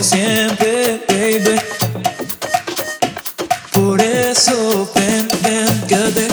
por siempre, baby. Por eso ven, ven, quédate.